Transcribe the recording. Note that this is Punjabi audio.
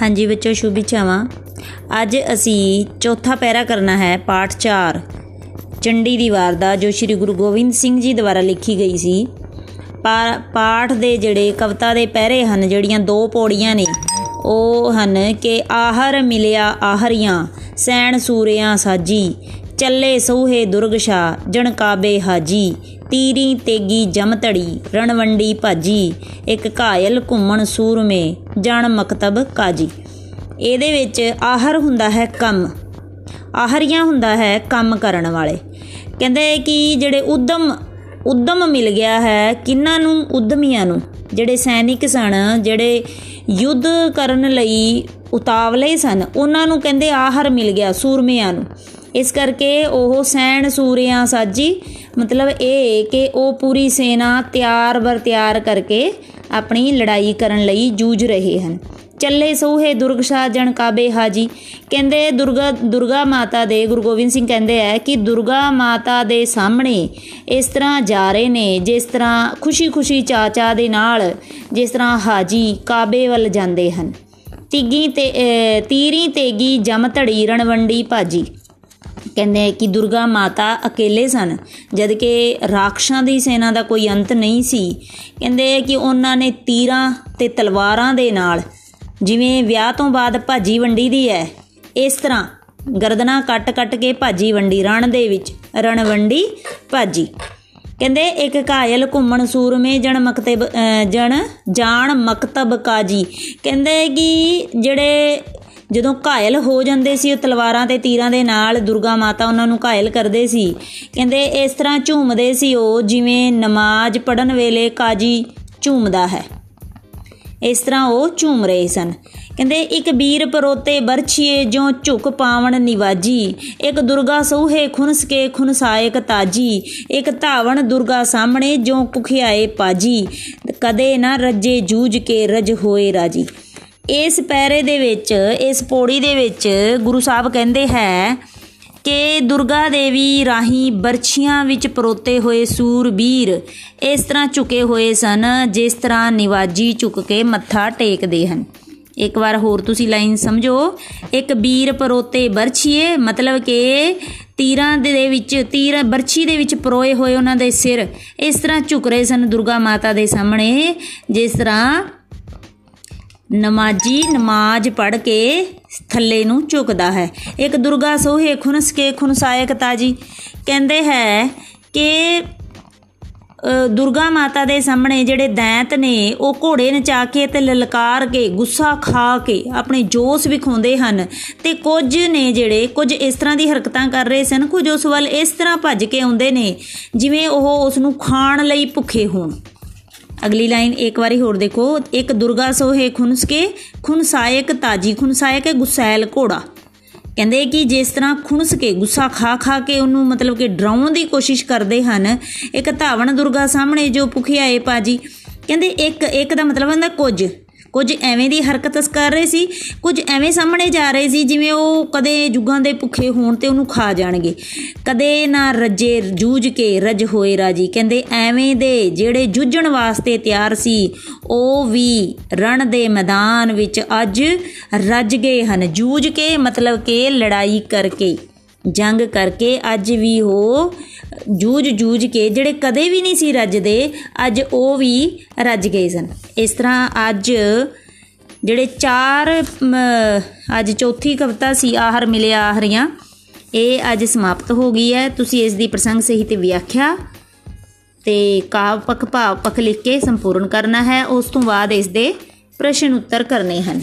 ਹਾਂਜੀ ਬੱਚੋ, ਸ਼ੁਭ ਇੱਛਾਵਾਂ। ਅੱਜ ਅਸੀਂ ਚੌਥਾ ਪੈਰਾ ਕਰਨਾ ਹੈ, ਪਾਠ 4 ਚੰਡੀ ਦੀ ਵਾਰ ਦਾ, ਜੋ ਸ੍ਰੀ ਗੁਰੂ ਗੋਬਿੰਦ ਸਿੰਘ ਜੀ ਦੁਆਰਾ ਲਿਖੀ ਗਈ ਸੀ। ਪਾਠ ਦੇ ਜਿਹੜੇ ਕਵਿਤਾ ਦੇ ਪਹਿਰੇ ਹਨ, ਜਿਹੜੀਆਂ ਦੋ ਪੌੜੀਆਂ ਨੇ, ਉਹ ਹਨ ਕਿ ਆਹਰ ਮਿਲਿਆ ਆਹਰੀਆਂ। ਸੈਣ ਸੂਰਿਆਂ ਸਾਜੀ, ਚੱਲੇ ਸੋਹੇ ਦੁਰਗਸ਼ਾ ਜਣ ਕਾਬੇ ਹਾਜੀ, ਤੀਰੀ ਤੇਗੀ ਜਮਤੜੀ ਰਣਵੰਡੀ ਭਾਜੀ, ਇੱਕ ਘਾਇਲ ਘੁੰਮਣ ਸੂਰਮੇ, ਜਣ ਮਕਤਬ ਕਾਜੀ। ਇਹਦੇ ਵਿੱਚ ਆਹਰ ਹੁੰਦਾ ਹੈ ਕੰਮ, ਆਹਰੀਆਂ ਹੁੰਦਾ ਹੈ ਕੰਮ ਕਰਨ ਵਾਲੇ। ਕਹਿੰਦੇ ਕਿ ਜਿਹੜੇ ਉਦਮ ਉਦਮ ਮਿਲ ਗਿਆ ਹੈ ਕਿੰਨਾਂ ਨੂੰ? ਉਦਮੀਆਂ ਨੂੰ। ਜਿਹੜੇ ਸੈਨਿਕ ਸਨ, ਜਿਹੜੇ ਯੁੱਧ ਕਰਨ ਲਈ ਉਤਾਵਲੇ ਸਨ, ਉਹਨਾਂ ਨੂੰ ਕਹਿੰਦੇ ਆਹਰ ਮਿਲ ਗਿਆ ਸੂਰਮਿਆਂ ਨੂੰ। ਇਸ ਕਰਕੇ ਉਹ ਸੈਣ ਸੂਰਿਆਂ ਸਾਜੀ। ਮਤਲਬ ਇਹ ਕਿ ਉਹ ਪੂਰੀ ਸੈਨਾ ਤਿਆਰ ਬਰ ਤਿਆਰ ਕਰਕੇ ਆਪਣੀ ਲੜਾਈ ਕਰਨ ਲਈ ਜੂਝ ਰਹੇ ਹਨ। ਚੱਲੇ ਸੋਹੇ ਦੁਰਗਸ਼ਾ ਜਣ ਕਾਬੇ ਹਾਜੀ। ਕਹਿੰਦੇ ਦੁਰਗਾ ਦੁਰਗਾ ਮਾਤਾ ਦੇ, ਗੁਰੂ ਗੋਬਿੰਦ ਸਿੰਘ ਕਹਿੰਦੇ ਆ ਕਿ ਦੁਰਗਾ ਮਾਤਾ ਦੇ ਸਾਹਮਣੇ ਇਸ ਤਰ੍ਹਾਂ ਜਾ ਰਹੇ ਨੇ, ਜਿਸ ਤਰ੍ਹਾਂ ਖੁਸ਼ੀ-ਖੁਸ਼ੀ ਚਾਚਾ ਦੇ ਨਾਲ ਜਿਸ ਤਰ੍ਹਾਂ ਹਾਜੀ ਕਾਬੇ ਵੱਲ ਜਾਂਦੇ ਹਨ। ਤੀਗੀ ਤੇ ਤੀਰੀ ਤੇਗੀ ਜਮ ਧੜੀ ਰਣਵੰਡੀ ਭਾਜੀ। ਕਹਿੰਦੇ ਕਿ ਦੁਰਗਾ ਮਾਤਾ ਅਕੇਲੇ ਸਨ, ਜਦ ਕਿ ਰਾਖਸ਼ਾਂ ਦੀ ਸੈਨਾ ਦਾ ਕੋਈ ਅੰਤ ਨਹੀਂ ਸੀ। ਕਹਿੰਦੇ ਕਿ ਉਹਨਾਂ ਨੇ ਤੀਰਾਂ ਤੇ ਤਲਵਾਰਾਂ ਦੇ ਨਾਲ ਜਿਵੇਂ ਵਿਆਹ ਤੋਂ ਬਾਅਦ ਭਾਜੀ ਵੰਡੀ ਦੀ ਹੈ, ਇਸ ਤਰ੍ਹਾਂ ਗਰਦਨਾ ਕੱਟ-ਕੱਟ ਕੇ ਭਾਜੀ ਵੰਡੀ, ਰਣ ਦੇ ਵਿੱਚ ਰਣ ਵੰਡੀ ਭਾਜੀ। ਕਹਿੰਦੇ ਇੱਕ ਕਾਇਲ ਘੁੰਮਣ ਸੂਰਮੇ ਜਣ ਮਕਤਬ ਜਣ ਜਾਣ ਮਕਤਬ ਕਾਜੀ। ਕਹਿੰਦੇ ਕਿ ਜਿਹੜੇ ਜਦੋਂ ਘਾਇਲ ਹੋ ਜਾਂਦੇ ਸੀ, ਉਹ ਤਲਵਾਰਾਂ ਤੇ ਤੀਰਾਂ ਦੇ ਨਾਲ ਦੁਰਗਾ ਮਾਤਾ ਉਹਨਾਂ ਨੂੰ ਘਾਇਲ ਕਰਦੇ ਸੀ। ਕਹਿੰਦੇ ਇਸ ਤਰ੍ਹਾਂ ਝੂਮਦੇ ਸੀ ਉਹ, ਜਿਵੇਂ ਨਮਾਜ਼ ਪੜਨ ਵੇਲੇ ਕਾਜੀ ਝੂਮਦਾ ਹੈ। ਇਸ ਤਰ੍ਹਾਂ ਉਹ ਝੂਮ ਰਹੇ ਸਨ। ਕਹਿੰਦੇ, ਇੱਕ ਵੀਰ ਪਰੋਤੇ ਬਰਛੀਏ ਜੋ ਝੁਕ ਪਾਵਣ ਨਿਵਾਜੀ, ਇੱਕ ਦੁਰਗਾ ਸੋਹੇ ਖੁਨਸ ਕੇ ਖੁਨਸਾਇਕ ਤਾਜੀ, ਇੱਕ ਧਾਵਣ ਦੁਰਗਾ ਸਾਹਮਣੇ ਜੋ ਕੁਖਿਆਏ ਪਾਜੀ, ਕਦੇ ਨਾ ਰੱਜੇ ਜੂਝ ਕੇ ਰਜ ਹੋਏ ਰਾਜੀ। ਇਸ ਪੈਰੇ ਦੇ ਵਿੱਚ, ਇਸ ਪੌੜੀ ਦੇ ਵਿੱਚ ਗੁਰੂ ਸਾਹਿਬ ਕਹਿੰਦੇ ਹੈ ਕਿ ਦੁਰਗਾ ਦੇਵੀ ਰਾਹੀ ਬਰਛੀਆਂ ਵਿੱਚ ਪਰੋਤੇ ਹੋਏ ਸੂਰਬੀਰ ਇਸ ਤਰ੍ਹਾਂ ਝੁਕੇ ਹੋਏ ਸਨ, ਜਿਸ ਤਰ੍ਹਾਂ ਨਿਵਾਜੀ ਝੁਕ ਕੇ ਮੱਥਾ ਟੇਕਦੇ ਹਨ। ਇੱਕ ਵਾਰ ਹੋਰ ਤੁਸੀਂ ਲਾਈਨ ਸਮਝੋ। ਇੱਕ ਵੀਰ ਪਰੋਤੇ ਬਰਛੀਏ, ਮਤਲਬ ਕਿ ਤੀਰਾਂ ਦੇ ਵਿੱਚ, ਤੀਰ ਬਰਛੀ ਦੇ ਵਿੱਚ ਪਰੋਏ ਹੋਏ ਉਹਨਾਂ ਦੇ ਸਿਰ ਇਸ ਤਰ੍ਹਾਂ ਝੁਕ ਰਹੇ ਸਨ ਦੁਰਗਾ ਮਾਤਾ ਦੇ ਸਾਹਮਣੇ, ਜਿਸ ਤਰ੍ਹਾਂ ਨਮਾਜੀ ਨਮਾਜ਼ ਪੜ ਕੇ ਥੱਲੇ ਨੂੰ ਝੁਕਦਾ ਹੈ। ਇੱਕ ਦੁਰਗਾ ਸੋਹੇ ਖੁਨਸ ਕੇ ਖੁਨਸਾਇਕ ਤਾਜੀ ਕਹਿੰਦੇ ਹੈ ਕਿ ਦੁਰਗਾ ਮਾਤਾ ਦੇ ਸਾਹਮਣੇ ਜਿਹੜੇ ਦੈਂਤ ਨੇ, ਉਹ ਘੋੜੇ ਨਚਾ ਕੇ ਤੇ ਲਲਕਾਰ ਕੇ, ਗੁੱਸਾ ਖਾ ਕੇ ਆਪਣੇ ਜੋਸ਼ ਵਿਖਾਉਂਦੇ ਹਨ ਤੇ ਕੁਝ ਨੇ ਜਿਹੜੇ ਕੁਝ ਇਸ ਤਰ੍ਹਾਂ ਦੀ ਹਰਕਤਾਂ ਕਰ ਰਹੇ ਸਨ, ਕੁਝ ਉਸ ਵੱਲ ਇਸ ਤਰ੍ਹਾਂ ਭੱਜ ਕੇ ਆਉਂਦੇ ਨੇ ਜਿਵੇਂ ਉਹ ਉਸ ਨੂੰ ਖਾਣ ਲਈ ਭੁੱਖੇ ਹੋਣ। ਅਗਲੀ ਲਾਈਨ ਇੱਕ ਵਾਰੀ ਹੋਰ ਦੇਖੋ। ਇੱਕ ਦੁਰਗਾ ਸੋਹੇ ਖੁਨਸ ਕੇ ਖੁਨਸਾਇਕ ਤਾਜੀ ਖੁਨਸਾਇਕ ਹੈ ਗੁਸੈਲ ਘੋੜਾ। ਕਹਿੰਦੇ ਕਿ ਜਿਸ ਤਰ੍ਹਾਂ ਖੁਨਸ ਕੇ ਗੁੱਸਾ ਖਾ ਖਾ ਕੇ ਉਹਨੂੰ ਮਤਲਬ ਕਿ ਡਰਾਉਣ ਦੀ ਕੋਸ਼ਿਸ਼ ਕਰਦੇ ਹਨ, ਇੱਕ ਧਾਵਣ ਦੁਰਗਾ ਸਾਹਮਣੇ ਜੋ ਭੁਖਿਆਏ ਪਾਜੀ। ਕਹਿੰਦੇ ਇੱਕ ਇੱਕ ਦਾ ਮਤਲਬ ਹੁੰਦਾ ਕੁਝ। ਕੁਝ ਐਵੇਂ ਦੀ ਹਰਕਤ ਕਰ ਰਹੇ ਸੀ, ਕੁਝ ਐਵੇਂ ਸਾਹਮਣੇ ਜਾ ਰਹੇ ਸੀ, ਜਿਵੇਂ ਉਹ ਕਦੇ ਜੁਗਾਂ ਦੇ ਭੁੱਖੇ ਹੋਣ ਤੇ ਉਹਨੂੰ ਖਾ ਜਾਣਗੇ। ਕਦੇ ਨਾ ਰੱਜੇ ਜੂਝ ਕੇ ਰਜ ਹੋਏ ਰਾਜੀ। ਕਹਿੰਦੇ ਐਵੇਂ ਦੇ ਜਿਹੜੇ ਜੂਝਣ ਵਾਸਤੇ ਤਿਆਰ ਸੀ, ਉਹ ਵੀ ਰਣ ਦੇ ਮੈਦਾਨ ਵਿੱਚ ਅੱਜ ਰੱਜ ਗਏ ਹਨ। ਜੂਝ ਕੇ ਮਤਲਬ ਕਿ ਲੜਾਈ ਕਰਕੇ। ਜੰਗ ਕਰਕੇ ਅੱਜ ਵੀ ਉਹ ਜੂਝ ਜੂਝ ਕੇ, ਜਿਹੜੇ ਕਦੇ ਵੀ ਨਹੀਂ ਸੀ ਰੱਜਦੇ, ਅੱਜ ਉਹ ਵੀ ਰੱਜ ਗਏ ਸਨ। ਇਸ ਤਰ੍ਹਾਂ ਅੱਜ ਜਿਹੜੇ ਚਾਰ ਅੱਜ ਚੌਥੀ ਕਵਿਤਾ ਸੀ, ਆਹਰ ਮਿਲਿਆ ਆਹਰੀਆਂ, ਇਹ ਅੱਜ ਸਮਾਪਤ ਹੋ ਗਈ ਹੈ। ਤੁਸੀਂ ਇਸ ਦੀ ਪ੍ਰਸੰਗ ਸਹਿਤ ਵਿਆਖਿਆ ਤੇ ਕਾਵ ਪਖ ਭਾਵ ਪਖ ਲਿਖ ਕੇ ਸੰਪੂਰਨ ਕਰਨਾ ਹੈ। ਉਸ ਤੋਂ ਬਾਅਦ ਇਸ ਦੇ ਪ੍ਰਸ਼ਨ ਉੱਤਰ ਕਰਨੇ ਹਨ।